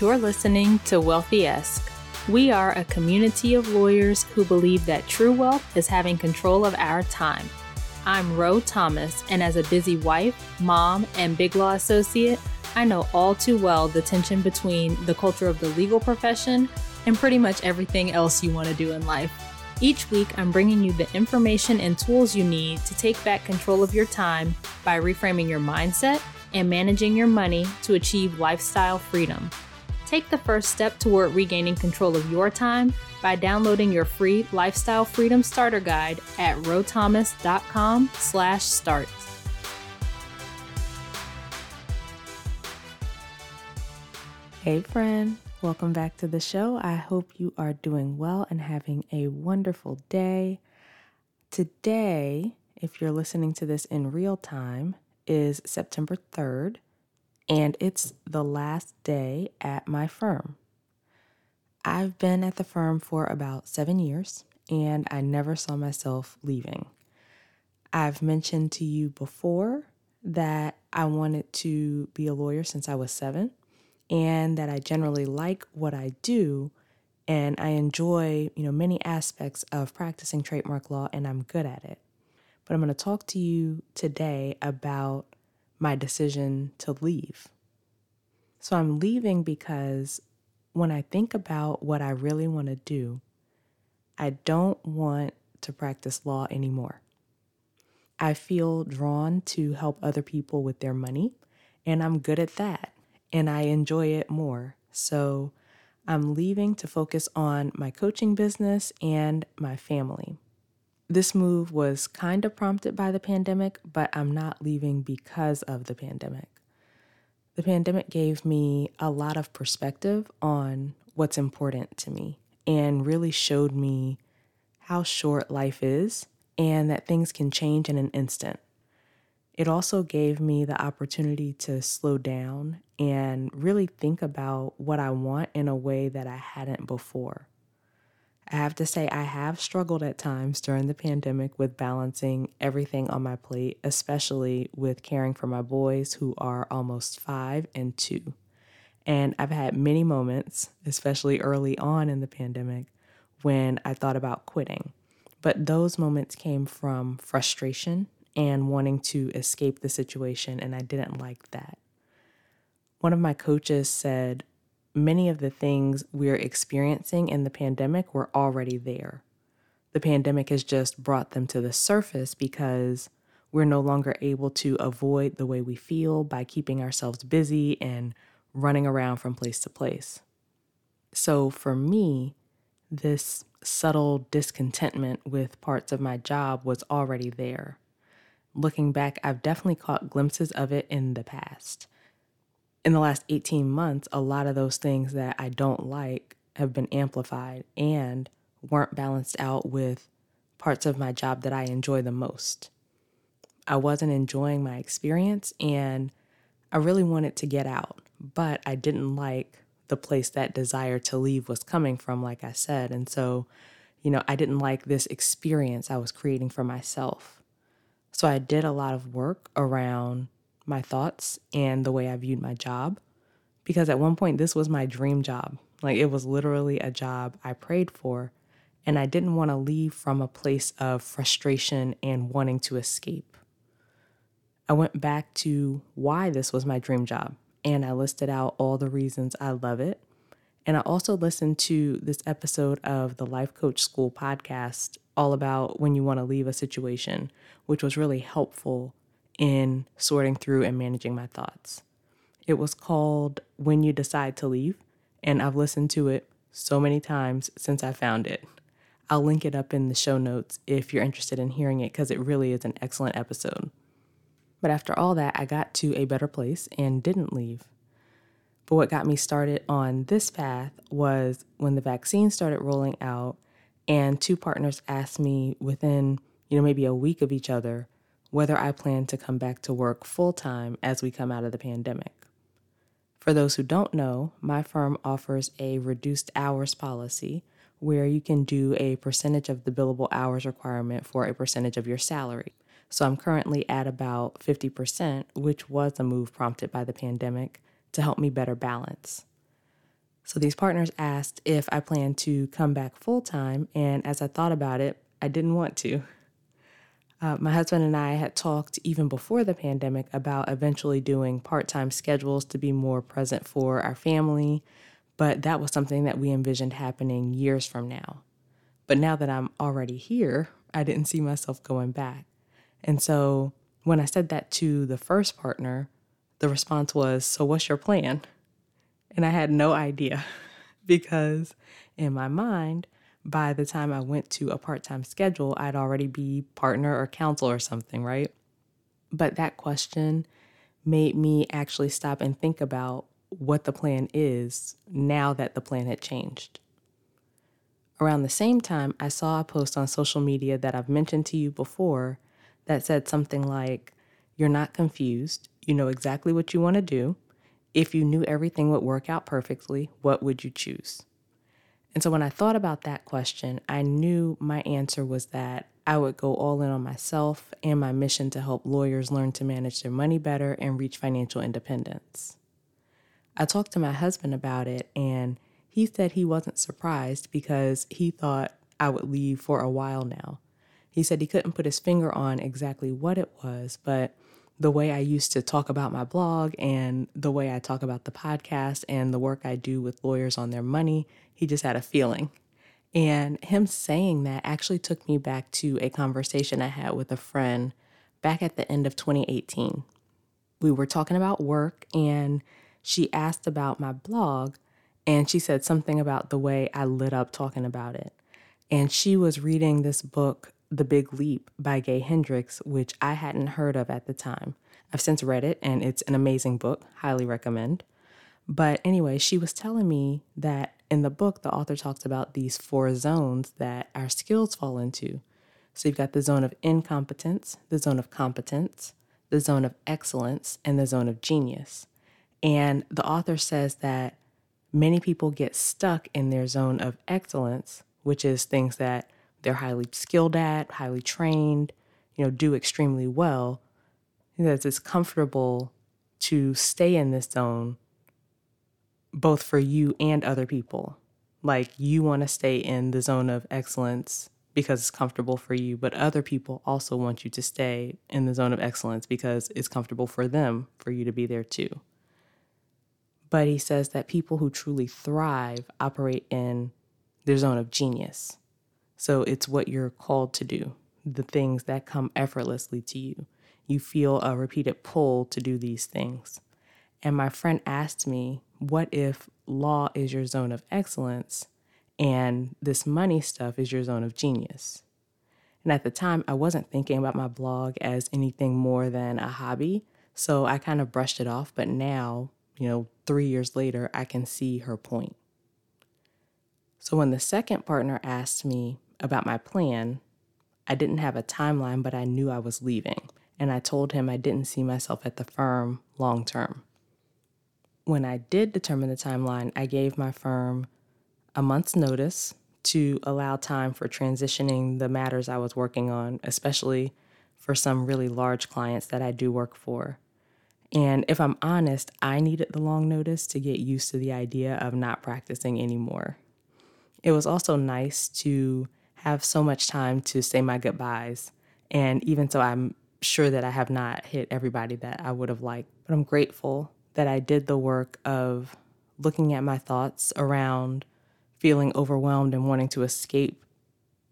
You're listening to Wealthy Esque. We are a community of lawyers who believe that true wealth is having control of our time. I'm Ro Thomas, and as a busy wife, mom, and big law associate, I know all too well the tension between the culture of the legal profession and pretty much everything else you want to do in life. Each week, I'm bringing you the information and tools you need to take back control of your time by reframing your mindset and managing your money to achieve lifestyle freedom. Take the first step toward regaining control of your time by downloading your free Lifestyle Freedom Starter Guide at rothomas.com slash start. Hey friend, welcome back to the show. I hope you are doing well and having a wonderful day. Today, if you're listening to this in real time, is September 3rd, and it's the last day at my firm. I've been at the firm for about seven years, and I never saw myself leaving. I've mentioned to you before that I wanted to be a lawyer since I was seven, and that I generally like what I do, and I enjoy, you know, many aspects of practicing trademark law, and I'm good at it. But I'm going to talk to you today about my decision to leave. So I'm leaving because when I think about what I really want to do, I don't want to practice law anymore. I feel drawn to help other people with their money, and I'm good at that, and I enjoy it more. So I'm leaving to focus on my coaching business and my family. This move was kind of prompted by the pandemic, but I'm not leaving because of the pandemic. The pandemic gave me a lot of perspective on what's important to me and really showed me how short life is and that things can change in an instant. It also gave me the opportunity to slow down and really think about what I want in a way that I hadn't before. I have to say, I have struggled at times during the pandemic with balancing everything on my plate, especially with caring for my boys who are almost five and two. And I've had many moments, especially early on in the pandemic, when I thought about quitting. But those moments came from frustration and wanting to escape the situation, and I didn't like that. One of my coaches said, many of the things we're experiencing in the pandemic were already there. The pandemic has just brought them to the surface because we're no longer able to avoid the way we feel by keeping ourselves busy and running around from place to place. So for me, this subtle discontentment with parts of my job was already there. Looking back, I've definitely caught glimpses of it in the past in the last 18 months, a lot of those things that I don't like have been amplified and weren't balanced out with parts of my job that I enjoy the most. I wasn't enjoying my experience and I really wanted to get out, but I didn't like the place that desire to leave was coming from, like I said. And so, you know, I didn't like this experience I was creating for myself. So I did a lot of work around my thoughts and the way I viewed my job. Because at one point, this was my dream job. Like it was literally a job I prayed for. And I didn't want to leave from a place of frustration and wanting to escape. I went back to why this was my dream job and I listed out all the reasons I love it. And I also listened to this episode of the Life Coach School podcast all about when you want to leave a situation, which was really helpful in sorting through and managing my thoughts. It was called When You Decide to Leave, and I've listened to it so many times since I found it. I'll link it up in the show notes if you're interested in hearing it because it really is an excellent episode. But after all that, I got to a better place and didn't leave. But what got me started on this path was when the vaccine started rolling out, and two partners asked me within, you know, maybe a week of each other whether I plan to come back to work full time as we come out of the pandemic. For those who don't know, my firm offers a reduced hours policy where you can do a percentage of the billable hours requirement for a percentage of your salary. So I'm currently at about 50%, which was a move prompted by the pandemic to help me better balance. So these partners asked if I plan to come back full time, and as I thought about it, I didn't want to. Uh, my husband and I had talked even before the pandemic about eventually doing part time schedules to be more present for our family, but that was something that we envisioned happening years from now. But now that I'm already here, I didn't see myself going back. And so when I said that to the first partner, the response was, So what's your plan? And I had no idea because in my mind, by the time I went to a part time schedule, I'd already be partner or counsel or something, right? But that question made me actually stop and think about what the plan is now that the plan had changed. Around the same time, I saw a post on social media that I've mentioned to you before that said something like, You're not confused. You know exactly what you want to do. If you knew everything would work out perfectly, what would you choose? And so when I thought about that question, I knew my answer was that I would go all in on myself and my mission to help lawyers learn to manage their money better and reach financial independence. I talked to my husband about it, and he said he wasn't surprised because he thought I would leave for a while now. He said he couldn't put his finger on exactly what it was, but the way I used to talk about my blog and the way I talk about the podcast and the work I do with lawyers on their money, he just had a feeling. And him saying that actually took me back to a conversation I had with a friend back at the end of 2018. We were talking about work, and she asked about my blog, and she said something about the way I lit up talking about it. And she was reading this book the Big Leap by Gay Hendricks, which I hadn't heard of at the time. I've since read it and it's an amazing book, highly recommend. But anyway, she was telling me that in the book, the author talks about these four zones that our skills fall into. So you've got the zone of incompetence, the zone of competence, the zone of excellence, and the zone of genius. And the author says that many people get stuck in their zone of excellence, which is things that they're highly skilled at, highly trained, you know, do extremely well, that it's comfortable to stay in this zone both for you and other people. Like you want to stay in the zone of excellence because it's comfortable for you, but other people also want you to stay in the zone of excellence because it's comfortable for them for you to be there too. But he says that people who truly thrive operate in their zone of genius. So it's what you're called to do, the things that come effortlessly to you. You feel a repeated pull to do these things. And my friend asked me, What if law is your zone of excellence and this money stuff is your zone of genius? And at the time, I wasn't thinking about my blog as anything more than a hobby. So I kind of brushed it off. But now, you know, three years later, I can see her point. So when the second partner asked me, about my plan, I didn't have a timeline, but I knew I was leaving. And I told him I didn't see myself at the firm long term. When I did determine the timeline, I gave my firm a month's notice to allow time for transitioning the matters I was working on, especially for some really large clients that I do work for. And if I'm honest, I needed the long notice to get used to the idea of not practicing anymore. It was also nice to have so much time to say my goodbyes. And even so, I'm sure that I have not hit everybody that I would have liked, but I'm grateful that I did the work of looking at my thoughts around feeling overwhelmed and wanting to escape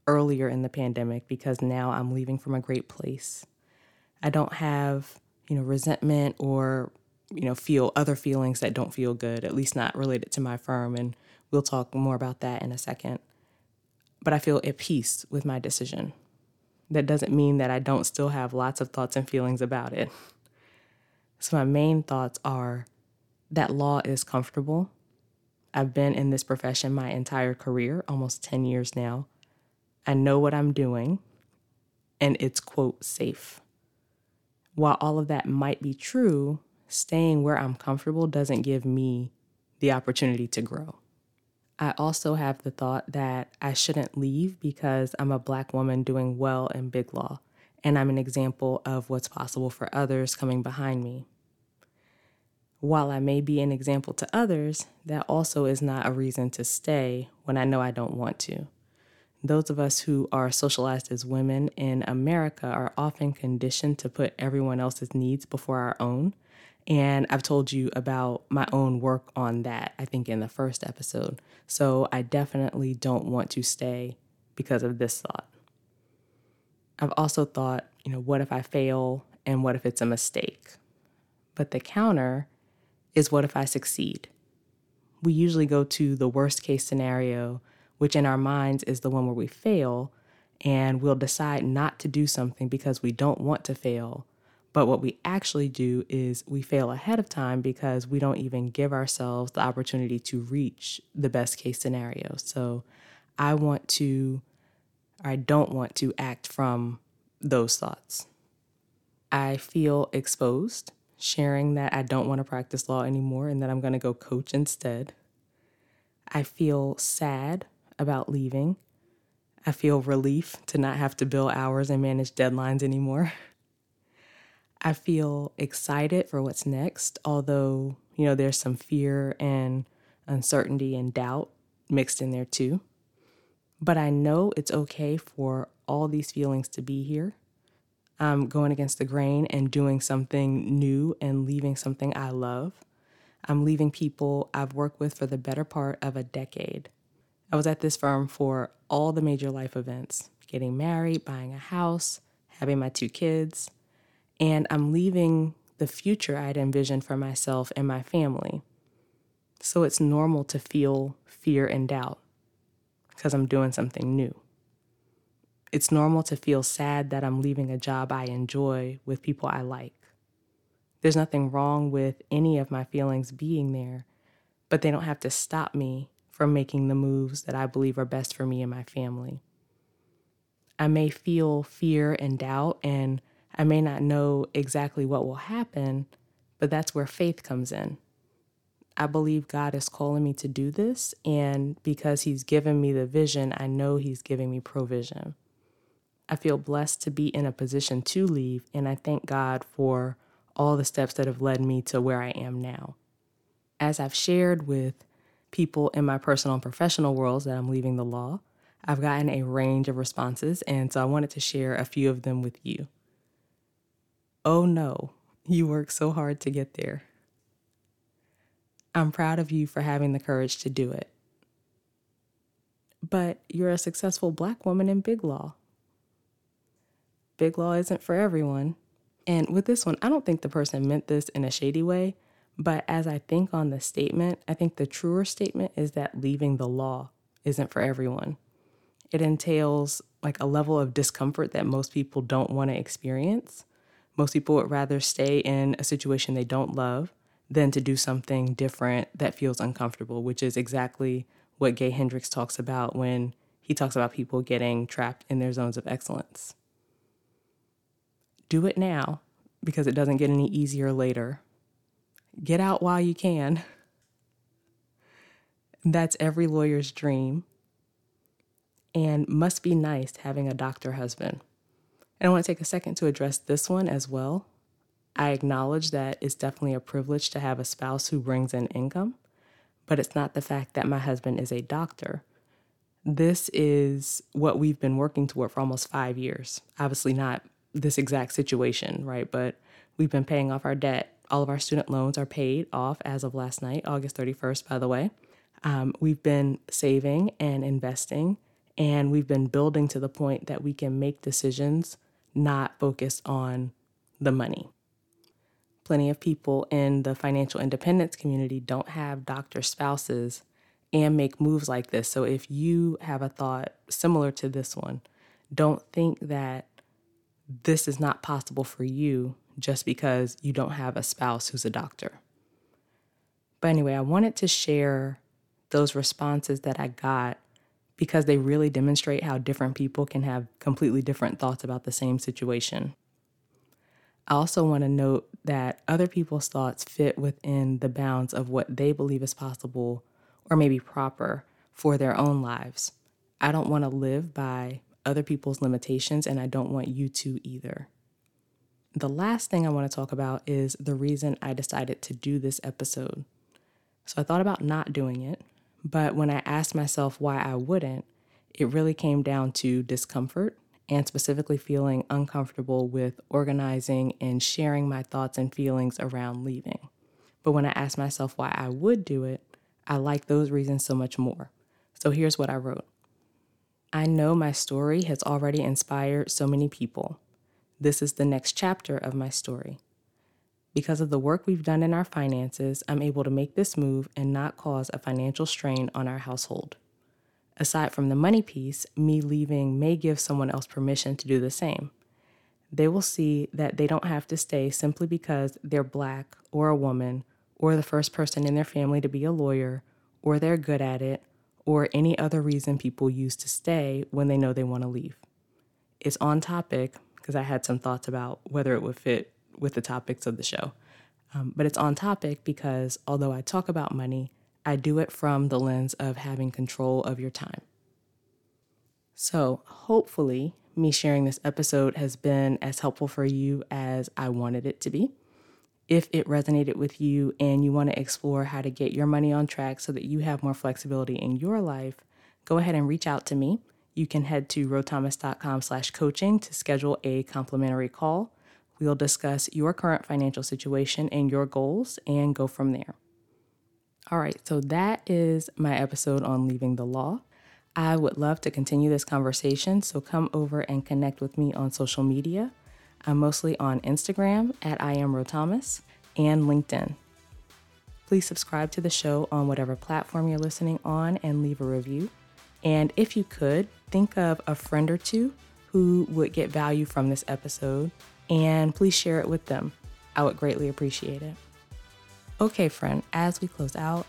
earlier in the pandemic because now I'm leaving from a great place. I don't have, you know, resentment or, you know, feel other feelings that don't feel good, at least not related to my firm. And we'll talk more about that in a second but I feel at peace with my decision. That doesn't mean that I don't still have lots of thoughts and feelings about it. So, my main thoughts are that law is comfortable. I've been in this profession my entire career, almost 10 years now. I know what I'm doing, and it's, quote, safe. While all of that might be true, staying where I'm comfortable doesn't give me the opportunity to grow. I also have the thought that I shouldn't leave because I'm a black woman doing well in big law, and I'm an example of what's possible for others coming behind me. while I may be an example to others, that also is not a reason to stay when I know I don't want to. Those of us who are socialized as women in America are often conditioned to put everyone else's needs before our own. And I've told you about my own work on that, I think, in the first episode. So I definitely don't want to stay because of this thought. I've also thought, you know, what if I fail and what if it's a mistake? But the counter is what if I succeed? We usually go to the worst case scenario which in our minds is the one where we fail, and we'll decide not to do something because we don't want to fail. But what we actually do is we fail ahead of time because we don't even give ourselves the opportunity to reach the best case scenario. So I want to, or I don't want to act from those thoughts. I feel exposed sharing that I don't want to practice law anymore and that I'm going to go coach instead. I feel sad about leaving. I feel relief to not have to bill hours and manage deadlines anymore. I feel excited for what's next, although, you know, there's some fear and uncertainty and doubt mixed in there too. But I know it's okay for all these feelings to be here. I'm going against the grain and doing something new and leaving something I love. I'm leaving people I've worked with for the better part of a decade. I was at this firm for all the major life events getting married, buying a house, having my two kids, and I'm leaving the future I'd envisioned for myself and my family. So it's normal to feel fear and doubt because I'm doing something new. It's normal to feel sad that I'm leaving a job I enjoy with people I like. There's nothing wrong with any of my feelings being there, but they don't have to stop me from making the moves that I believe are best for me and my family. I may feel fear and doubt, and I may not know exactly what will happen, but that's where faith comes in. I believe God is calling me to do this, and because He's given me the vision, I know He's giving me provision. I feel blessed to be in a position to leave, and I thank God for all the steps that have led me to where I am now. As I've shared with people in my personal and professional worlds that I'm leaving the law. I've gotten a range of responses, and so I wanted to share a few of them with you. Oh no, you worked so hard to get there. I'm proud of you for having the courage to do it. But you're a successful black woman in big law. Big law isn't for everyone. And with this one, I don't think the person meant this in a shady way. But as I think on the statement, I think the truer statement is that leaving the law isn't for everyone. It entails like a level of discomfort that most people don't want to experience. Most people would rather stay in a situation they don't love than to do something different that feels uncomfortable, which is exactly what Gay Hendricks talks about when he talks about people getting trapped in their zones of excellence. Do it now because it doesn't get any easier later Get out while you can. That's every lawyer's dream and must be nice having a doctor husband. And I want to take a second to address this one as well. I acknowledge that it's definitely a privilege to have a spouse who brings in income, but it's not the fact that my husband is a doctor. This is what we've been working toward for almost five years. Obviously, not this exact situation, right? But we've been paying off our debt all of our student loans are paid off as of last night, August 31st, by the way. Um, we've been saving and investing, and we've been building to the point that we can make decisions not focused on the money. Plenty of people in the financial independence community don't have doctor spouses and make moves like this. So if you have a thought similar to this one, don't think that this is not possible for you just because you don't have a spouse who's a doctor. But anyway, I wanted to share those responses that I got because they really demonstrate how different people can have completely different thoughts about the same situation. I also want to note that other people's thoughts fit within the bounds of what they believe is possible or maybe proper for their own lives. I don't want to live by other people's limitations, and I don't want you to either. the last thing I want to talk about is the reason I decided to do this episode. So I thought about not doing it, but when I asked myself why I wouldn't, it really came down to discomfort and specifically feeling uncomfortable with organizing and sharing my thoughts and feelings around leaving. But when I asked myself why I would do it, I like those reasons so much more. So here's what I wrote I know my story has already inspired so many people. This is the next chapter of my story. Because of the work we've done in our finances, I'm able to make this move and not cause a financial strain on our household. Aside from the money piece, me leaving may give someone else permission to do the same. They will see that they don't have to stay simply because they're black or a woman or the first person in their family to be a lawyer or they're good at it or any other reason people use to stay when they know they want to leave. It's on topic because I had some thoughts about whether it would fit with the topics of the show. Um, but it's on topic because although I talk about money, I do it from the lens of having control of your time. So, hopefully, me sharing this episode has been as helpful for you as I wanted it to be. If it resonated with you and you want to explore how to get your money on track so that you have more flexibility in your life, go ahead and reach out to me. You can head to rothomas.com slash coaching to schedule a complimentary call. We'll discuss your current financial situation and your goals and go from there. All right, so that is my episode on leaving the law. I would love to continue this conversation, so come over and connect with me on social media. I'm mostly on Instagram at I am Rothomas and LinkedIn. Please subscribe to the show on whatever platform you're listening on and leave a review. And if you could, think of a friend or two who would get value from this episode and please share it with them. I would greatly appreciate it. Okay, friend, as we close out,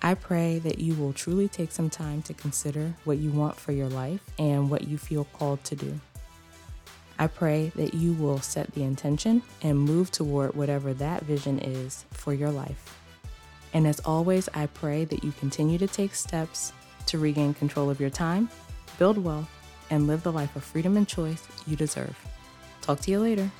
I pray that you will truly take some time to consider what you want for your life and what you feel called to do. I pray that you will set the intention and move toward whatever that vision is for your life. And as always, I pray that you continue to take steps to regain control of your time, build wealth, and live the life of freedom and choice you deserve. Talk to you later.